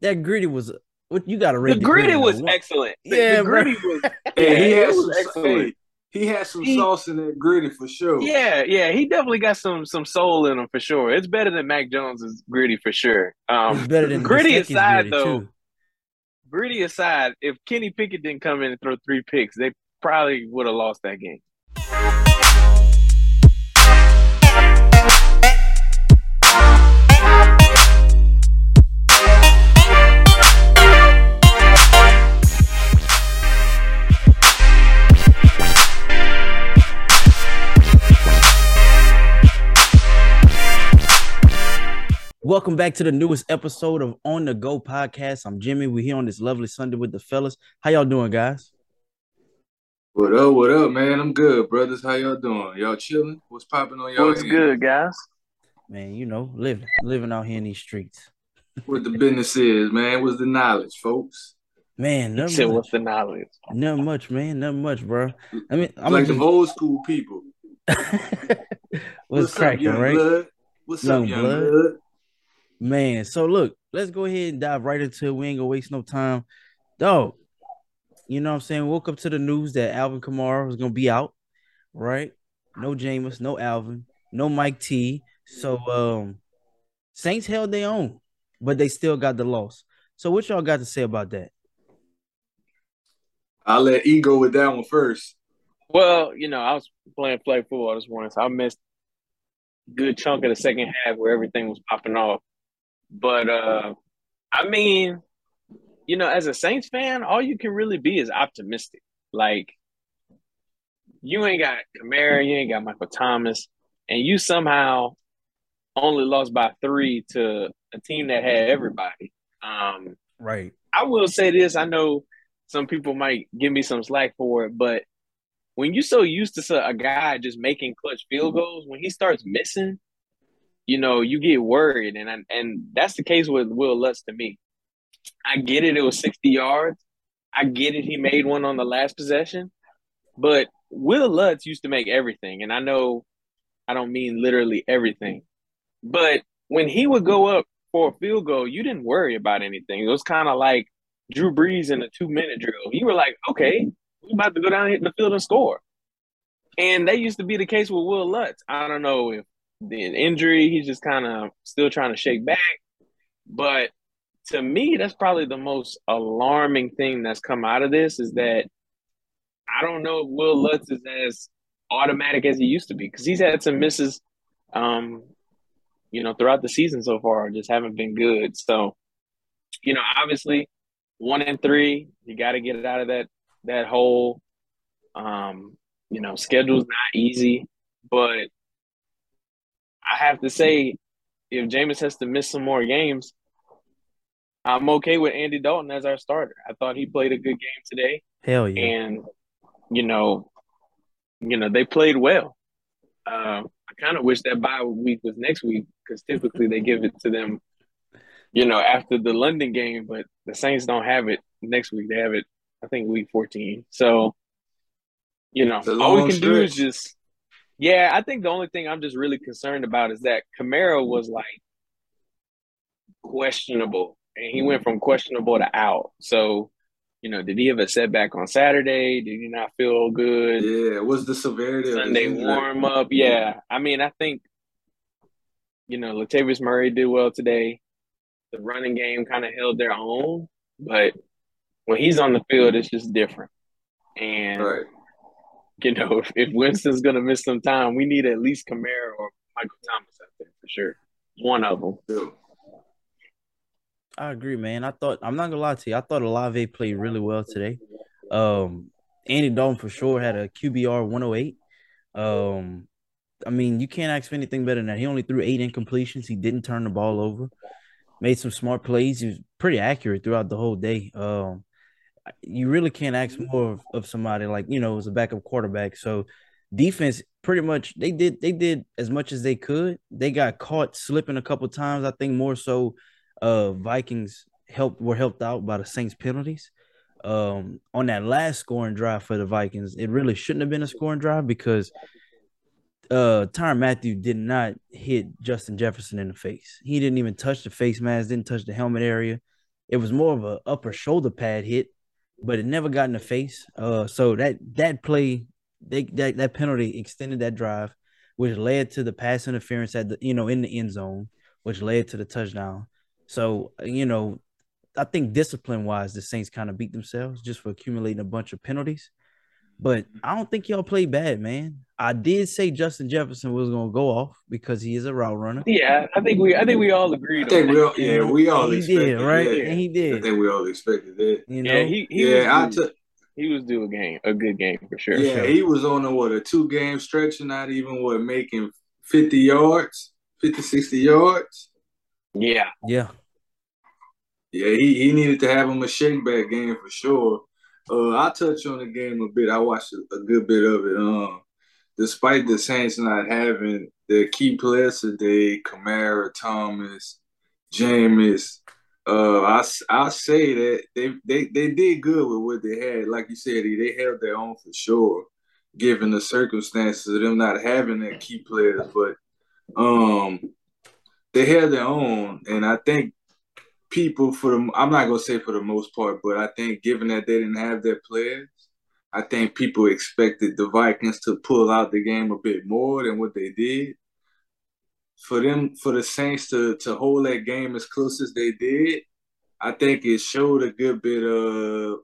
that gritty was what you got to rate. The, gritty was excellent. The, Yeah, the gritty was. Yeah, he it had was some excellent. he had some He- sauce in that gritty for sure. Yeah, yeah, he definitely got some some soul in him for sure. It's better than Mac Jones's gritty for sure. It's Um, better than gritty aside, gritty, though, too. gritty aside, if Kenny Pickett didn't come in and throw three picks, they probably would have lost that game. Welcome back to the newest episode of On the Geaux podcast. I'm Jimmy. We're here on this lovely Sunday with the fellas. How y'all doing, guys? What up? What up, man? I'm good, brothers. How y'all doing? Y'all chilling? What's popping on y'all? What's end? good, guys? Man, you know, living, living out here in these streets. What the business is, man? What's the knowledge, folks? Man, He nothing said, much. "What's the knowledge?" Nothing much, man. Nothing much, bro. I mean, I'm like just... the old school people. what's up, cracking, young right? blood? What's Young up, young blood? blood? Man, so look, let's go ahead and dive right into it. We ain't gonna waste no time. Dog, you know what I'm saying? Woke up to the news that Alvin Kamara was gonna be out, right? No Jameis, no Alvin, no Mike T. So um Saints held their own, but they still got the loss. So what y'all got to say about that? I'll let E go with that one first. Well, you know, I was playing flag football this morning, so I missed a good chunk of the second half where everything was popping off. But uh I mean, you know, as a Saints fan, all you can really be is optimistic. Like you ain't got Kamara, you ain't got Michael Thomas, and you somehow only lost by three to a team that had everybody. Um Right. I will say this. I know some people might give me some slack for it, but when you're so used to a guy just making clutch field goals, when he starts missing, you know, you get worried, and I- and that's the case with Will Lutz to me. I get it; it was 60 yards. I get it; he made one on the last possession, but Will Lutz used to make everything, and I know I don't mean literally everything, but when he would go up for a field goal, you didn't worry about anything. It was kind of like Drew Brees in a two minute drill. You were like, okay, we about to go down hit the field and score. And that used to be the case with Will Lutz. I don't know if the injury, he's just kind of still trying to shake back. But to me, that's probably the most alarming thing that's come out of this is that I don't know if Will Lutz is as automatic as he used to be because he's had some misses, um, you know, throughout the season so far, just haven't been good. So, you know, obviously, one and three, you got to get it out of that that hole. Um, you know, schedule's not easy, but I have to say, if Jameis has to miss some more games, I'm okay with Andy Dalton as our starter. I thought he played a good game today, Hell yeah. and you know, you know they played well. Uh, I kind of wish that bye week was next week because typically they give it to them, you know, after the London game, but the Saints don't have it next week. They have it, I think, week 14. So, you know, all we long can do is just, yeah. I think the only thing I'm just really concerned about is that Kamara was like questionable, and he went mm-hmm. from questionable to out. So, you know, did he have a setback on Saturday? Did he not feel good? Yeah, was the severity of Sunday his warm up. Yeah. I mean, I think, you know, Latavius Murray did well today. The running game kind of held their own, but when he's on the field, it's just different. And, Right. You know, if, if Winston's going to miss some time, we need at least Kamara or Michael Thomas out there for sure. One of them. Yeah. I agree, man. I thought I'm not gonna lie to you. I thought Olave played really well today. Um, Andy Dalton for sure had a QBR 108. Um, I mean, you can't ask for anything better than that. He only threw eight incompletions. He didn't turn the ball over. Made some smart plays. He was pretty accurate throughout the whole day. Um, you really can't ask more of, of somebody like you know as a backup quarterback. So defense pretty much they did they did as much as they could. They got caught slipping a couple times. I think more so uh Vikings helped were helped out by the Saints penalties. Um on that last scoring drive for the Vikings, it really shouldn't have been a scoring drive because uh Tyrann Mathieu did not hit Justin Jefferson in the face. He didn't even touch the face mask, didn't touch the helmet area. It was more of a upper shoulder pad hit, but it never got in the face. Uh, so that that play, they that that penalty extended that drive, which led to the pass interference at the you know in the end zone, which led to the touchdown. So you know, I think discipline wise, the Saints kind of beat themselves just for accumulating a bunch of penalties. But mm-hmm. I don't think y'all played bad, man. I did say Justin Jefferson was gonna go off because he is a route runner. Yeah, I think we I think we all agreed. I think we all, yeah, we all he expected did, right? that. And he did. I think we all expected that. You know, Yeah, he, he yeah, I was due, took. he was due a game, a good game for sure. Yeah, sure. he was on a what a two game stretch and not even what making 50 yards, 50, 60 yards. Yeah, yeah. Yeah, he, he needed to have him a shake back game for sure. Uh, I'll touch on the game a bit. I watched a, good bit of it. Um, despite the Saints not having their key players today, Kamara, Thomas, Jameis, uh, I I say that they, they they did good with what they had. Like you said, they, they held their own for sure, given the circumstances of them not having their key players. But um, they held their own, and I think people for the I'm not gonna say for the most part, but I think given that they didn't have their players, I think people expected the Vikings to pull out the game a bit more than what they did. For them, for the Saints to to hold that game as close as they did, I think it showed a good bit of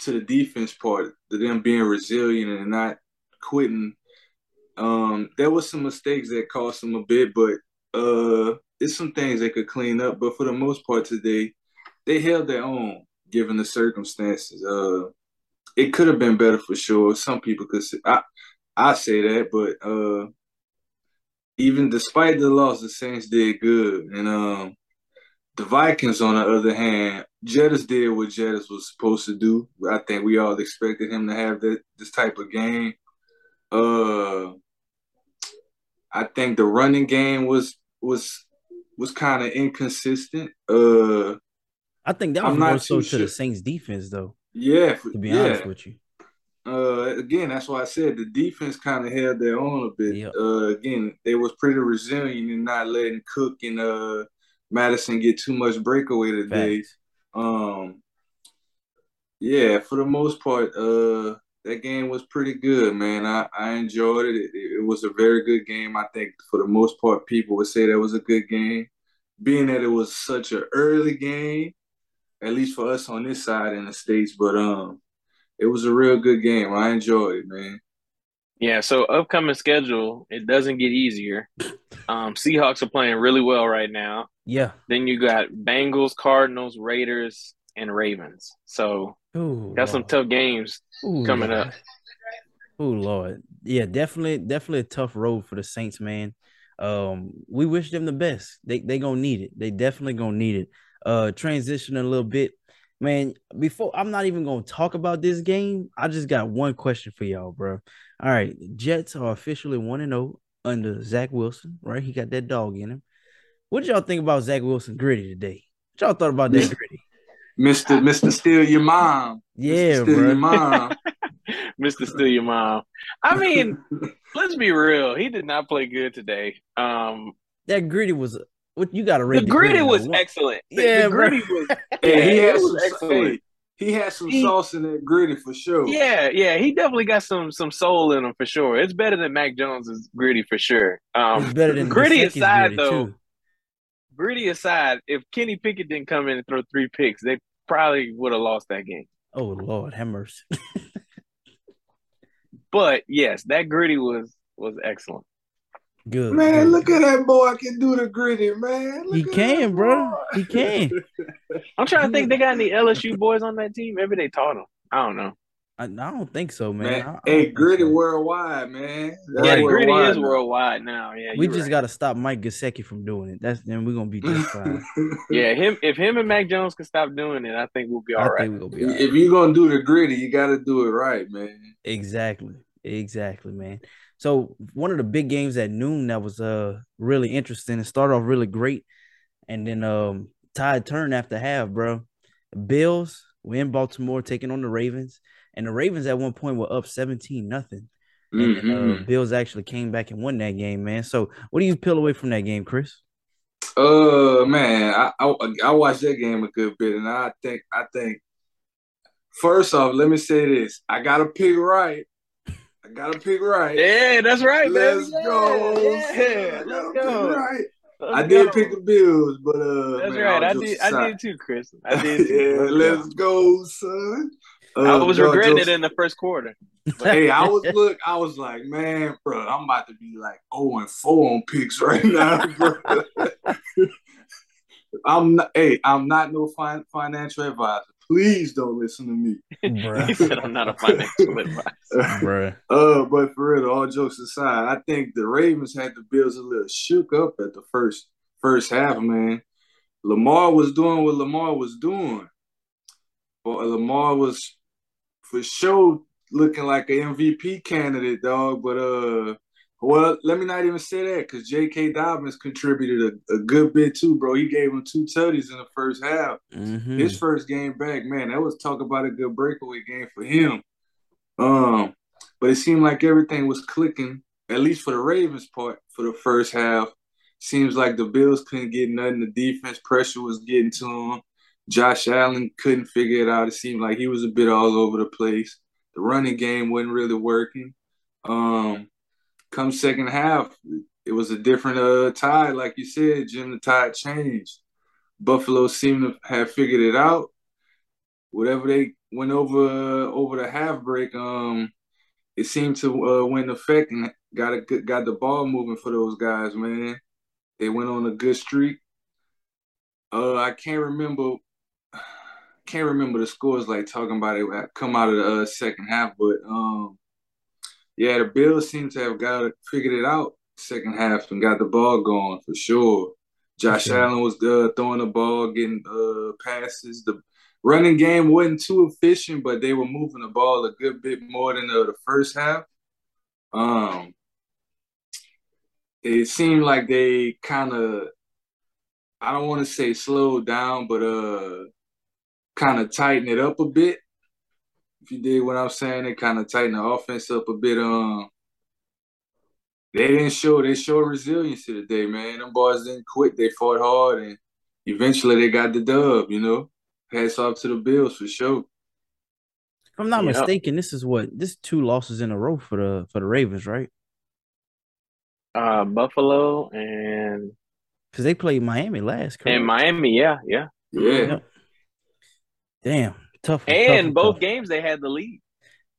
to the defense part, to them being resilient and not quitting. Um, there was some mistakes that cost them a bit, but uh it's some things they could clean up, but for the most part today, they held their own given the circumstances. Uh, it could have been better for sure. Some people could say I I say that, but uh, even despite the loss, the Saints did good, and um, the Vikings, on the other hand, Jettis did what Jettis was supposed to do. I think we all expected him to have that this type of game. Uh, I think the running game was was was kind of inconsistent. Uh, I think that I'm was not more so too to the. Saints defense, though. yeah, for- To be yeah. honest with you, Uh, again, that's why I said the defense kind of held their own a bit. Yep. Uh, again, they was pretty resilient in not letting Cook and uh Mattison get too much breakaway today. Facts. Um, yeah, for the most part, uh, that game was pretty good, man. I, I enjoyed it. it. It was a very good game. I think for the most part, people would say that was a good game, being that it was such an early game, at least for us on this side in the states. But um, it was a real good game. I enjoyed it, man. yeah. So upcoming schedule, it doesn't get easier. Um, Seahawks are playing really well right now. Yeah. Then you got Bengals, Cardinals, Raiders, and Ravens. So Ooh, got some Lord. tough games Ooh, coming Lord. up. Oh Lord, yeah, definitely, definitely a tough road for the Saints, man. Um, we wish them the best. They they gonna need it. They definitely gonna need it. Uh, transition a little bit, man. Before I'm not even gonna talk about this game. I just got one question for y'all, bro. All right, Jets are officially one and zero under Zach Wilson. Right, he got that dog in him. What y'all think about Zach Wilson gritty today? What y'all thought about that gritty? Mister Mister Steal Your Mom. Yeah, Mr. Steal Your. Mom. Mr. Steal Your Mom. I mean, let's be real. He did not play good today. Um, That gritty was what you got to read. the rate. gritty though. was excellent. The, Yeah, the gritty was. Yeah, he had some. excellent. He had some He- sauce in that gritty for sure. Yeah, yeah, he definitely got some some soul in him for sure. It's better than Mac Jones's gritty for sure. It's Um, better than gritty aside, gritty, though, too. gritty aside, if Kenny Pickett didn't come in and throw three picks, they probably would have lost that game. Oh Lord, have mercy. But yes, that gritty was was excellent. Good. Man, good. look at that boy can do the gritty, man. Look He can, bro. boy. He can. I'm trying to think they got any LSU boys on that team. Maybe they taught him. I don't know. I, I don't think so, man. Man, I- I hey, gritty so. worldwide, man. That's Yeah, the gritty is now. worldwide now. Yeah, We just right. got to stop Mike Gesicki from doing it. That's then we're gonna be just fine. Yeah, him if him and Mac Jones can stop doing it, I think we'll be I all right. think we're gonna be all right. If you're gonna do the gritty, you got to do it right, man. Exactly. Exactly, man. So one of the big games at noon that was uh really interesting. It started off really great, and then um tide turned after half, bro. Bills were in Baltimore taking on the Ravens, and the Ravens at one point were up 17 nothing. And then, uh, Mhm. Bills actually came back and won that game, man. So what do you peel away from that game, Chris? Uh man, I, I I watched that game a good bit, and I think I think first off, let me say this: I gotta pick right. I gotta pick right. Yeah, that's right. Let's baby. go. Yeah, son. I let's go. right. Let's I did go. pick the Bills, but uh, That's man, right. I all did. jokes I did too, Chris. I did too. yeah, Let's let's go. go, son. I Uh, was all regretting jokes it in the first quarter. hey, I was look, I was like, man, bro, I'm about to be like 0 and 4 on picks right now, bro. I'm not hey, I'm not no fin- financial advisor. Please don't listen to me. he said, "I'm not a financial advisor." Bruh. Uh, but for real, all jokes aside, I think the Ravens had the Bills a little shook up at the first first half, man. Lamar was doing what Lamar was doing. But Lamar was for sure looking like an MVP candidate, dog. But uh well, let me not even say that because J.K. Dobbins contributed a, a good bit too, bro. He gave him two tutties in the first half. Mhm. His first game back, man, that was talk about a good breakaway game for him. Um, but it seemed like everything was clicking, at least for the Ravens part, for the first half. Seems like the Bills couldn't get nothing. The defense pressure was getting to them. Josh Allen couldn't figure it out. It seemed like he was a bit all over the place. The running game wasn't really working. Um, come second half, it was a different uh tide, like you said, Jim. The tide changed. Buffalo seemed to have figured it out. Whatever they went over uh, over the half break, um, it seemed to uh, win effect and got a good, got the ball moving for those guys, man. They went on a good streak. Uh, I can't remember, can't remember the scores like talking about it come out of the uh, second half, but um, yeah, the Bills seem to have got it, figured it out second half and got the ball going for sure. Josh sure. Allen was uh, throwing the ball, getting uh, passes. The running game wasn't too efficient, but they were moving the ball a good bit more than uh, the first half. Um, it seemed like they kind of, I don't want to say slowed down, but uh, kind of tighten it up a bit. If you did what I'm saying, they kind of tightened the offense up a bit. Um, they didn't show they showed resiliency today, man. Them boys didn't quit. They fought hard, and eventually they got the dub. You know, hats off to the Bills for sure. If I'm not Yeah. mistaken, this is what this is two losses in a row for the for the Ravens, right? Uh, Buffalo and Because they played Miami last. Correct? and Miami, yeah, yeah. Yeah, Yep. Damn, tough. one, tough And both tough. games they had the lead.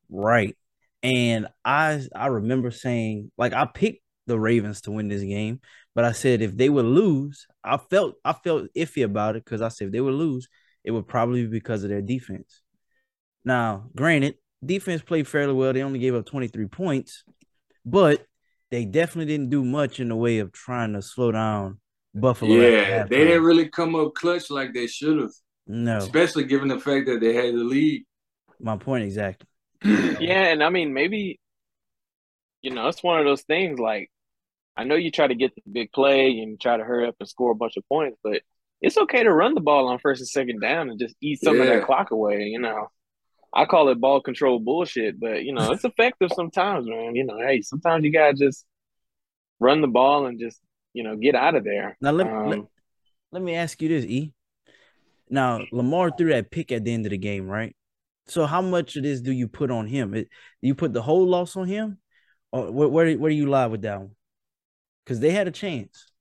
Right. And I I remember saying like I picked the Ravens to win this game, but I said if they would lose, I felt I felt iffy about it because I said if they would lose, it would probably be because of their defense. Now, granted, defense played fairly well. They only gave up 23 points, but they definitely didn't do much in the way of trying to slow down Buffalo. yeah. They didn't really come up clutch like they should have, No, especially given the fact that they had the lead. my point exactly. Yeah, and I mean maybe you know, it's one of those things like I know you try to get the big play and try to hurry up and score a bunch of points, but it's okay to run the ball on first and second down and just eat some of that clock away, you know. I call it ball control bullshit, but you know, it's effective sometimes, man. You know, hey, sometimes you gotta just run the ball and just, you know, get out of there. Now let, Um, let, let me ask you this, E. Now Lamar threw that pick at the end of the game, right? So how much of this do you put on him? It, you put the whole loss on him, or where where, where do you lie with that one? Because they had a chance.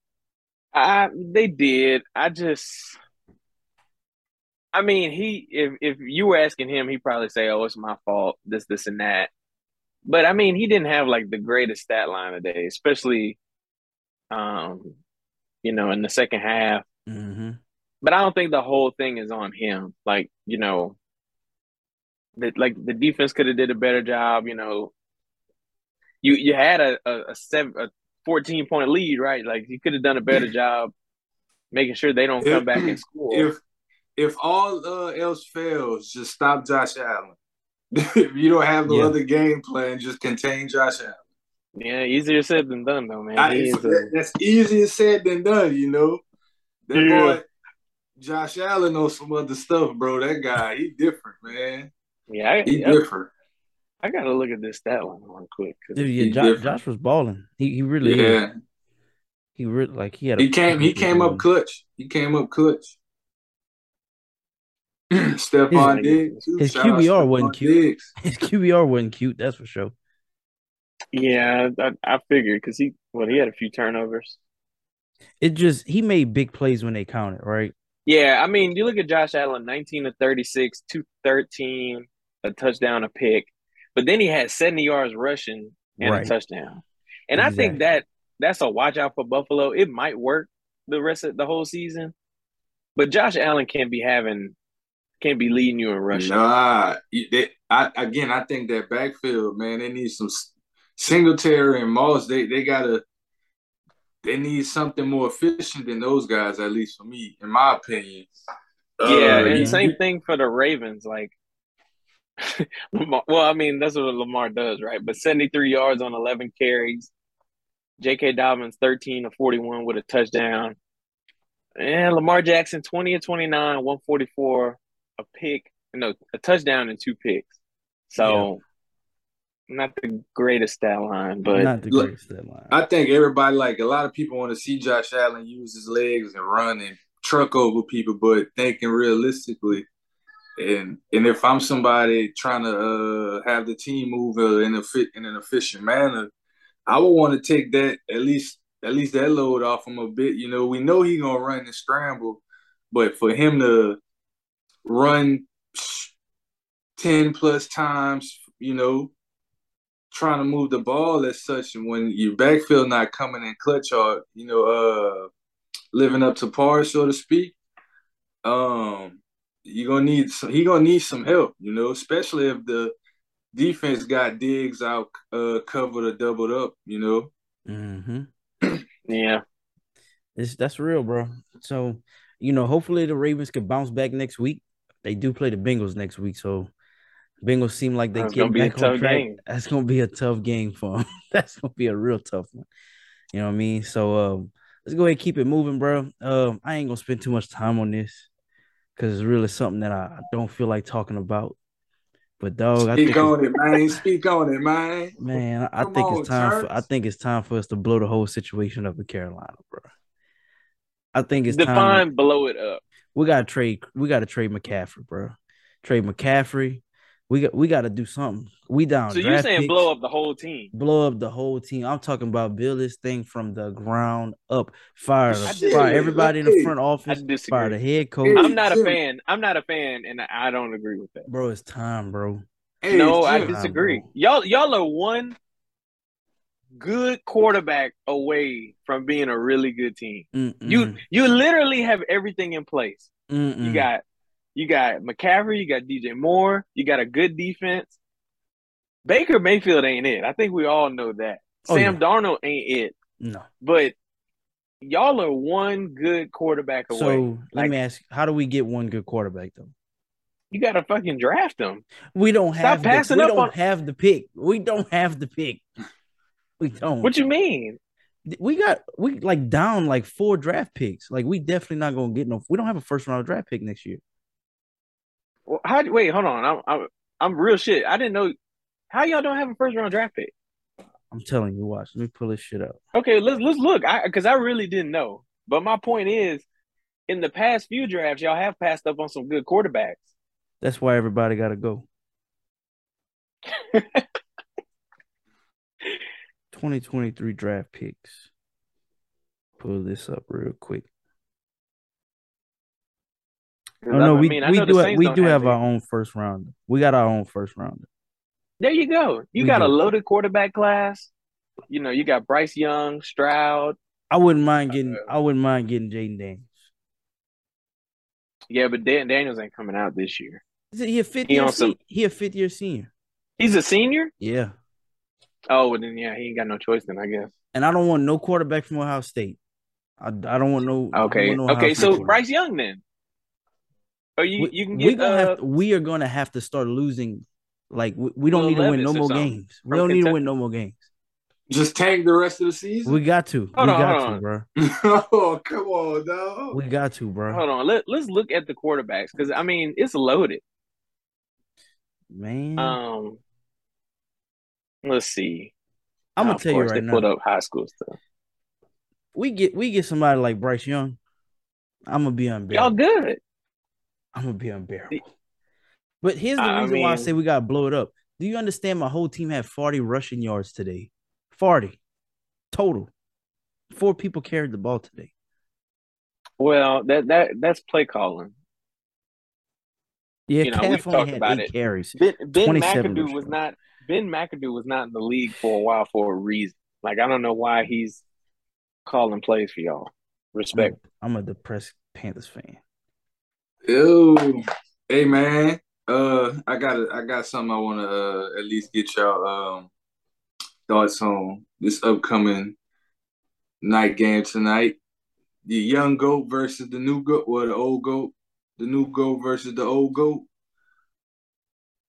I they did. I just I mean, he if if you were asking him, he'd probably say, "Oh, it's my fault. This, this, and that." But I mean, he didn't have like the greatest stat line today, especially, um, you know, in the second half. Mm-hmm. But I don't think the whole thing is on him. Like, you know, that like the defense could have did a better job. You know, you you had a a, a seven a fourteen point lead, right? Like you could have done a better job making sure they don't come back and score. If if all uh, else fails, just stop Josh Allen. if you don't have no Yeah. other game plan, just contain Josh Allen. Yeah, easier said than done, though, man. I- He is a, that's easier said than done, you know. That Yeah. boy, Josh Allen knows some other stuff, bro. That guy, he different, man. yeah, I, He I, different. I gotta look at this that one real quick. 'cause- Dude, yeah, Josh. Josh was balling. He he really is. Yeah. He really like he had. He came. He came up clutch. He came up clutch. Stefon Diggs. His QBR wasn't cute. His QBR wasn't cute. That's for sure. Yeah, I, I figured because he well he had a few turnovers. It just he made big plays when they counted, right? Yeah, I mean, you look at Josh Allen, nineteen to thirty-six, two thirteen, a touchdown, a pick, but then he had seventy yards rushing and right. a touchdown. And exactly. I think that that's a watch out for Buffalo. It might work the rest of the whole season, but Josh Allen can't be having can't be leading you in rushing. Nah, they, I again, I think that backfield, man, they need some Singletary and Moss. They they gotta they need something more efficient than those guys, at least for me, in my opinion. Yeah, uh, and same thing for the Ravens. Like, Lamar, well, I mean, that's what Lamar does, right? But 73 yards on 11 carries. J.K. Dobbins 13 to 41 with a touchdown. And Lamar Jackson 20 to 29, 144, a pick, no, a touchdown and two picks. So yeah. Not the greatest stat line, but not the greatest stat line. I think everybody like a lot of people want to see Josh Allen use his legs and run and truck over people, but thinking realistically, and and if I'm somebody trying to uh, have the team move in a fit in an efficient manner, I would want to take that at least at least that load off him a bit. You know, we know he's gonna run and scramble, but for him to run 10 plus times, you know, trying to move the ball as such, and when your backfield not coming in clutch or, you know, uh living up to par, so to speak, um, you're gonna need some he gonna need some help, you know, especially if the defense got Diggs out uh covered or doubled up, you know. Mm-hmm. yeah. It's that's real, bro. So, you know, hopefully the Ravens could bounce back next week. They do play the Bengals next week, so Bengals seem like they get back on track. Game. That's gonna be a tough game for them. That's gonna be a real tough one. You know what I mean? So um, let's go ahead and keep it moving, bro. Um, I ain't gonna spend too much time on this because it's really something that I don't feel like talking about. But dog, I speak on it, man. Speak on it, man. Man, I Come think on, it's time. For, I think it's time for us to blow the whole situation up in Carolina, bro. I think it's define time blow it up. We gotta trade. We gotta trade McCaffrey, bro. Trade McCaffrey. We got. We got to do something. We down. So you're saying picks, blow up the whole team? Blow up the whole team. I'm talking about build this thing from the ground up. Fire, fire everybody in the front office. Fire the head coach. I'm not a fan. I'm not a fan, and I don't agree with that, bro. It's time, bro. Hey, no, I disagree. Time, y'all, y'all are one good quarterback away from being a really good team. Mm-mm. You you literally have everything in place. Mm-mm. You got you got McCaffrey, you got DJ Moore, you got a good defense. Baker Mayfield ain't it. I think we all know that. Oh, Sam yeah. Darnold ain't it. No. But y'all are one good quarterback away. So let like, me ask, how do we get one good quarterback though? You gotta fucking draft them. We don't have Stop passing the, we up don't on... have the pick. We don't have the pick. We don't. What you mean? We got we like down like four draft picks. Like we definitely not gonna get no. We don't have a first round draft pick next year. Well, how? Wait, hold on. I'm I'm, I'm real shit. I didn't know how y'all don't have a first round draft pick. I'm telling you, watch. Let me pull this shit up. Okay, let's let's look. I because I really didn't know. But my point is, in the past few drafts, y'all have passed up on some good quarterbacks. That's why everybody got to go. 2023 draft picks. Pull this up real quick. Oh no, we, mean, we do have, we do have, have our own first rounder. We got our own first rounder. There you go. You we got do. a loaded quarterback class. You know, you got Bryce Young, Stroud. I wouldn't mind getting. Uh, I wouldn't mind getting Jayden Daniels. Yeah, but Dan, Daniels ain't coming out this year. Is he a fifth he year? Some, he a fifth year senior. He's a senior. Yeah. Oh, well then yeah, he ain't got no choice then, I guess. And I don't want no quarterback from Ohio State. I, I don't want no. Okay, want no okay. So Bryce Young then. Oh, you we, you can get. We gonna uh, have to, we are gonna have to start losing. Like we, we don't need to win no more games. We don't Kentucky. need to win no more games. Just tank the rest of the season. We got to. Hold we on, got to, bro. oh come on, dog. We got to, bro. Hold on. Let Let's look at the quarterbacks because I mean it's loaded. Man. Um. Let's see. I'm gonna tell you right they now. Put up high school stuff. we get we get somebody like Bryce Young, I'm gonna be on. Y'all good. I'm gonna be unbearable. But here's the I reason why I say we gotta blow it up. Do you understand? My whole team had 40 rushing yards today. 40 total. Four people carried the ball today. Well, that that that's play calling. Yeah, You know, we've talked had about eight it. carries. Ben, ben McAdoo was yards. not Ben McAdoo was not in the league for a while for a reason. Like I don't know why he's calling plays for y'all. Respect. I'm a depressed Panthers fan. Ew. Hey man, uh, I got a, I got something I want to uh, at least get y'all um thoughts on this upcoming night game tonight. The young goat versus the new goat, or the old goat. The new goat versus the old goat.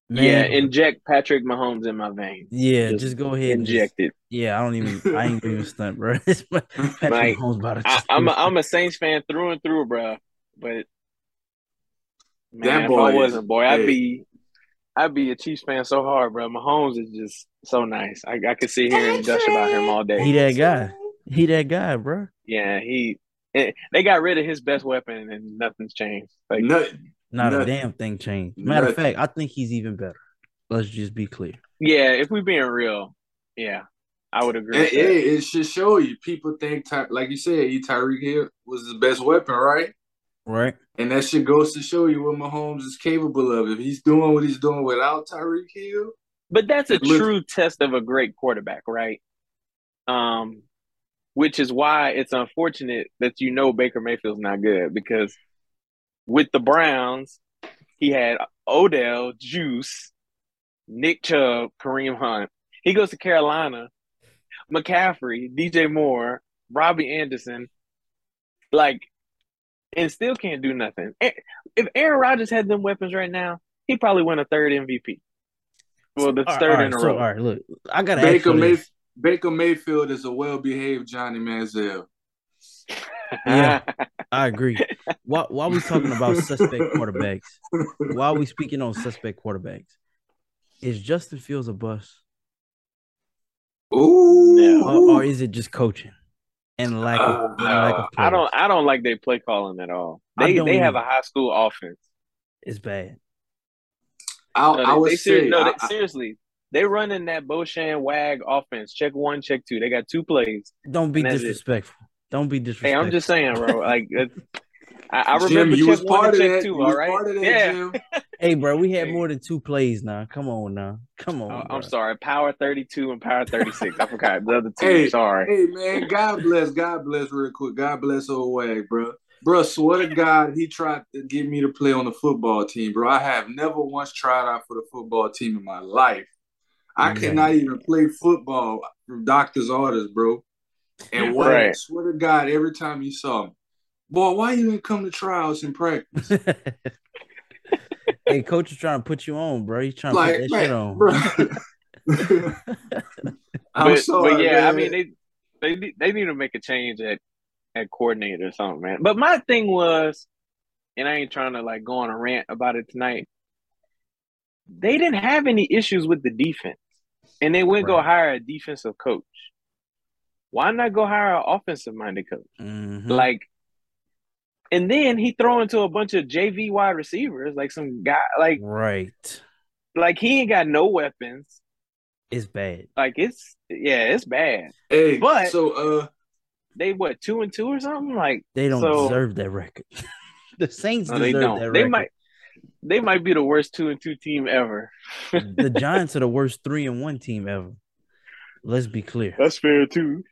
yeah, inject Patrick Mahomes in my veins. yeah, just just, go ahead and just, Inject it. yeah. I don't even. I ain't even stunt, bro. Patrick Like, Mahomes about to I, just I'm do a, I'm a Saints fan through and through, bro. But man, That if boy I wasn't, boy, I'd be I'd be a Chiefs fan so hard, bro. Mahomes is just so nice. I, I could sit here and gush about him all day. He that guy. He that guy, bro. Yeah, he. They got rid of his best weapon, and nothing's changed. Like, Nut, Not a damn thing changed. Matter of fact, I think he's even better. Let's just be clear. yeah, if we're being real, yeah, I would agree. Hey, with that. hey, it should show you. People think, like you said, he Tyreek Hill was his best weapon, right? Right? And that shit goes to show you what Mahomes is capable of. If he's doing what he's doing without Tyreek Hill, But that's a Look- true test of a great quarterback, right? Um, which is why it's unfortunate that you know Baker Mayfield's not good because with the Browns, he had Odell, Juice, Nick Chubb, Kareem Hunt. He goes to Carolina, McCaffrey, DJ Moore, Robbie Anderson, like, and still can't do nothing. If Aaron Rodgers had them weapons right now, he probably win a third MVP. Well, the All right, third all right, in a so, row. all right, look, I gotta Baker ask May- Baker Mayfield is a well-behaved Johnny Manziel. Yeah. I agree. Why, why we talking about suspect quarterbacks? Why are we speaking on suspect quarterbacks? Is Justin Fields a bust, Ooh, No. or, or is it just coaching and lack of, and lack of Uh, I don't. I don't like their play calling at all. They they have a high school offense. It's bad. I, No, I they, would they ser- say, no, they- I- I- seriously, they running that Boshan Wag offense. Check one, check two. They got two plays. Don't be And it. disrespectful. Don't be disrespectful. Hey. I'm just saying, bro. Like, it's, I, I Jim, remember you check was part of check that. two. You All was part of that, yeah. Jim. Hey, bro, we had more than two plays now. Come on now. Come oh, on. Oh. I'm sorry. Power 32 and Power 36. I forgot the other two. Hey, sorry. Hey man, God bless, God bless real quick. God bless old Wag, bro. Bro, swear to God, he tried to get me to play on the football team, bro. I have never once tried out for the football team in my life. I Yeah. cannot even play football from doctor's orders, bro. And what Right. swear to God, every time you saw me, boy, why you didn't come to trials and practice? hey, coach is trying to put you on, bro. He's trying to put that man, shit on. bro. I'm but, sorry, but yeah, I mean they they need- they need to make a change at at coordinator or something, man. But my thing was, and I ain't trying to like go on a rant about it tonight. They didn't have any issues with the defense, and they went go Right. hire a defensive coach. Why not go hire an offensive minded coach? Mhm. Like, and then he throw into a bunch of JV wide receivers, like some guy, like right. like he ain't got no weapons. It's bad. Like it's yeah, it's bad. hey, but- so uh They what two and two or something? Like They don't So- deserve that record. the Saints no, they deserve don't. that They record. might they might be the worst two and two team ever. the Giants are the worst three and one team ever. Let's be clear. That's fair too.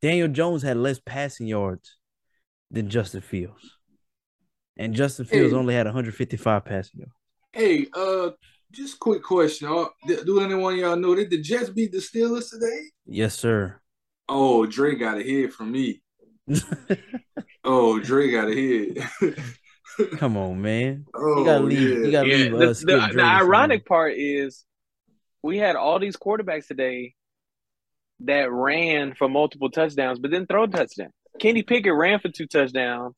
Daniel Jones had less passing yards than Justin Fields. And Justin Fields Hey. only had 155 passing yards. Hey, uh, just quick question. Uh, Do anyone of y'all know did the Jets beat the Steelers today? Yes, sir. Oh, Dre got a hit from me. Oh, Dre got a hit. Come on, man. oh, You gotta leave. yeah. You gotta Yeah, leave the, us. the, the ironic part is we had all these quarterbacks today that ran for multiple touchdowns, but didn't throw touchdowns. Kenny Pickett ran for two touchdowns.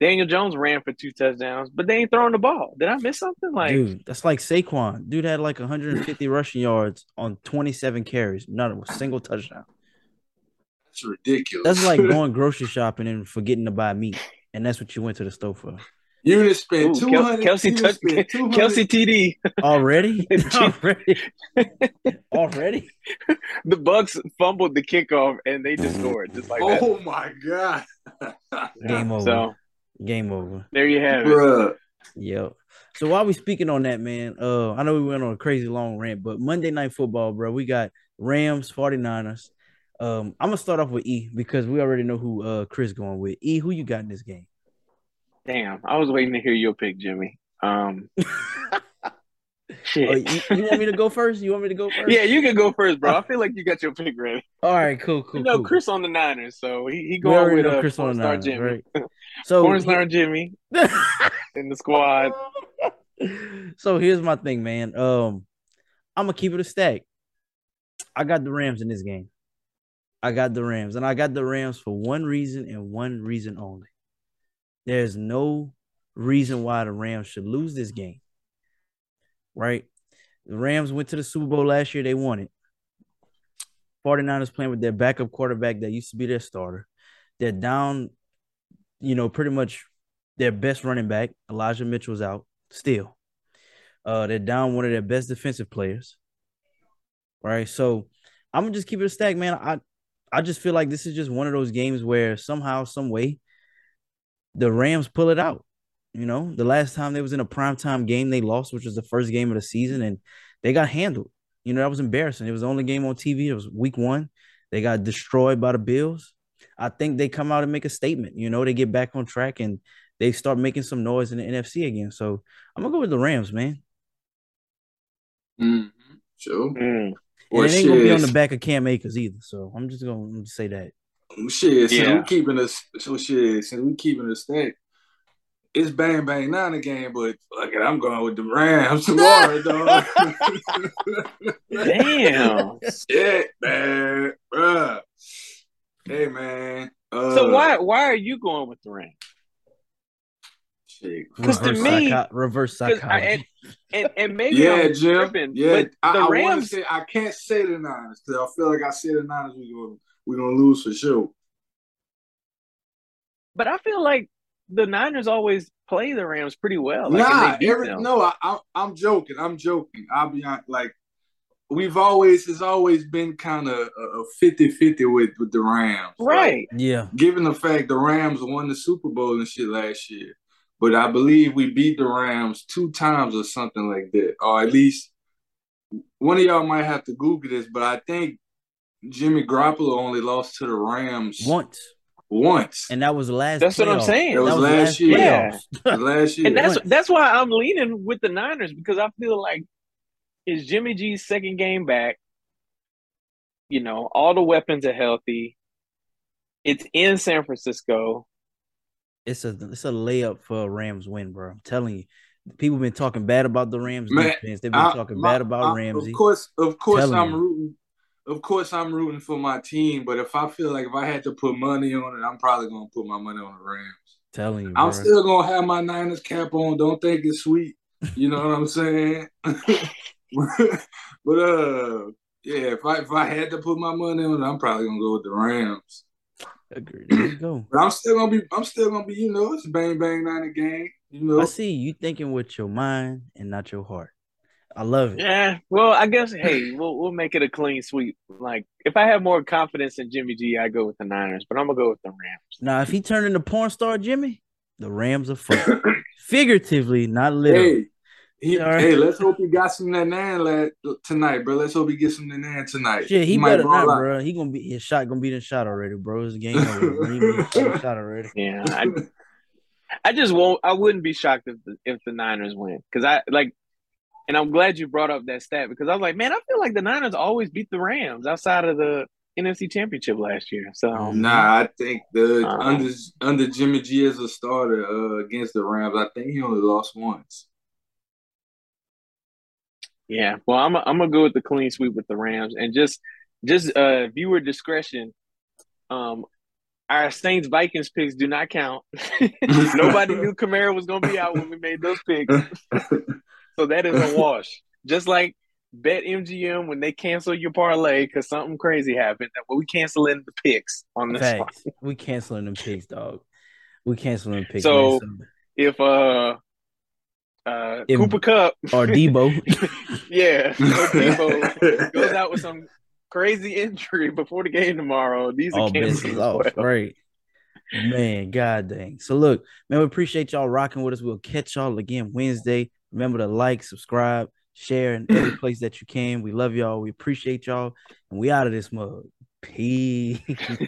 Daniel Jones ran for two touchdowns, but they ain't throwing the ball. Did I miss something? Like, Dude, that's like Saquon. Dude had like 150 rushing yards on 27 carries, not a single touchdown. That's ridiculous. That's like going grocery shopping and forgetting to buy meat, and that's what you went to the store for. You just spent Ooh, two Kel- hundred. Kelce touch, Kelce TD. Already, already, already. The Bucs fumbled the kickoff and they just scored just like that. Oh my god, Game over. So Game over. there you have it. Yep. So while we speaking on that, man, uh, I know we went on a crazy long rant, but Monday night football, bro, we got Rams, 49ers. Um, I'm gonna start off with E because we already know who uh Chris going with. E, who you got in this game? Damn, I was waiting to hear your pick, Jimmy. Um, shit. Oh, you, you want me to go first? You want me to go first? yeah, you can go first, bro. I feel like you got your pick ready. All right, cool, cool. you know cool. Chris on the Niners, so he, he going with uh, Chris on the Niners, Jimmy. right? So Porn star Jimmy in the squad. so here's my thing, man. Um, I'm gonna keep it a stack. I got the Rams in this game. I got the Rams, and I got the Rams for one reason and one reason only. There's no reason why the Rams should lose this game. Right? The Rams went to the Super Bowl last year, they won it. 49ers playing with their backup quarterback that used to be their starter. They're down, you know, pretty much their best running back. Elijah Mitchell's out still. Uh, they're down one of their best defensive players. Right. So I'm gonna just keep it a stack, man. I I just feel like this is just one of those games where somehow, some way, the Rams pull it out. You know, the last time they was in a primetime game, they lost, which was the first game of the season, and they got handled. You know, that was embarrassing. It was the only game on TV. It was week one. They got destroyed by the Bills. I think they come out and make a statement. You know, they get back on track and they start making some noise in the NFC again. So I'm gonna go with the Rams, man. Mm-hmm. Sure. Mm. And it ain't gonna be on the back of Cam Akers either. So I'm just gonna say that. Shit, since Yeah. we keeping us, so shit, since we keeping a stack, it's bang bang nine again. But fuck it, I'm going with the Rams tomorrow, dog. Damn. Shit, man, bruh. Hey, man. Uh, So why why are you going with the Rams? Shit. 'Cause to Reverse me- psycho- reverse 'Cause I- psychology. and, and and maybe Yeah, I'm Jim. tripping, Yeah, but the I want to Rams. say I can't say the Niners because I feel like I say the Niners we gonna we gonna lose for sure. But I feel like the Niners always play the Rams pretty well. Like, nah, they every, them. no, I, I, I'm joking. I'm joking. I'll be honest. Like we've always, it's always been kind of a 50-50 with with the Rams, right? yeah, Given the fact the Rams won the Super Bowl and shit last year, but I believe we beat the Rams two times or something like that, or at least one of y'all might have to Google this, but I think Jimmy Garoppolo only lost to the Rams once, once. and that was the last. That's what I'm saying. That was the last year. playoffs. last year. And that's Once. that's why I'm leaning with the Niners because I feel like it's Jimmy G's second game back. You know, all the weapons are healthy. It's in San Francisco. It's a it's a layup for a Rams win, bro. I'm telling you. People been talking bad about the Rams Man, defense. They've been I- talking my- bad about I- Ramsey. Of course, of course, Telling I'm you. rooting. Of course, I'm rooting for my team. But if I feel like if I had to put money on it, I'm probably gonna put my money on the Rams. telling you, I'm bro. still gonna have my Niners cap on. Don't think it's sweet. You know what I'm saying? but uh, yeah, if I if I had to put my money on it, I'm probably gonna go with the Rams. Agreed. There you go. But I'm still gonna be. I'm still gonna be. You know, it's bang bang nine a game. You know. I see you thinking with your mind and not your heart. I love it. Yeah. Well, I guess hey, we'll we'll make it a clean sweep. Like if I have more confidence in Jimmy G, I go with the Niners, but I'm gonna go with the Rams. Now, if he turned into porn star Jimmy, the Rams are fucked. Figuratively, not literally. Hey, he, All right. hey, let's hope he got some of that nan tonight, bro. Let's hope he gets some of that nan tonight. Shit, he, might better ball not, out. bro. He gonna be his shot gonna be the shot already, bro. His game over. He shot already. Yeah. I, I just won't. I wouldn't be shocked if the, if the Niners win because I like, and I'm glad you brought up that stat because I was like, man, I feel like the Niners always beat the Rams outside of the NFC Championship last year. So Nah, I think the Uh-uh. under under Jimmy G as a starter uh, against the Rams, I think he only lost once. yeah, well, I'm I'm gonna go with the clean sweep with the Rams and just just uh viewer discretion. Um, our Saints Vikings picks do not count. Nobody knew Kamara was gonna be out when we made those picks, so that is a wash. Just like bet MGM when they cancel your parlay because something crazy happened. Well, we canceling the picks on this one. We canceling them picks, dog. We canceling picks. So- man, If uh uh If- Cooper Kupp, or Deebo. yeah, or Deebo goes out with some crazy injury before the game tomorrow. These are all canceled. off. well. Right. Man, god dang. So look, man, we appreciate y'all rocking with us. We'll catch y'all again Wednesday. Remember to like, subscribe, share in every place that you can. We love y'all. We appreciate y'all. And we out of this mug. Peace.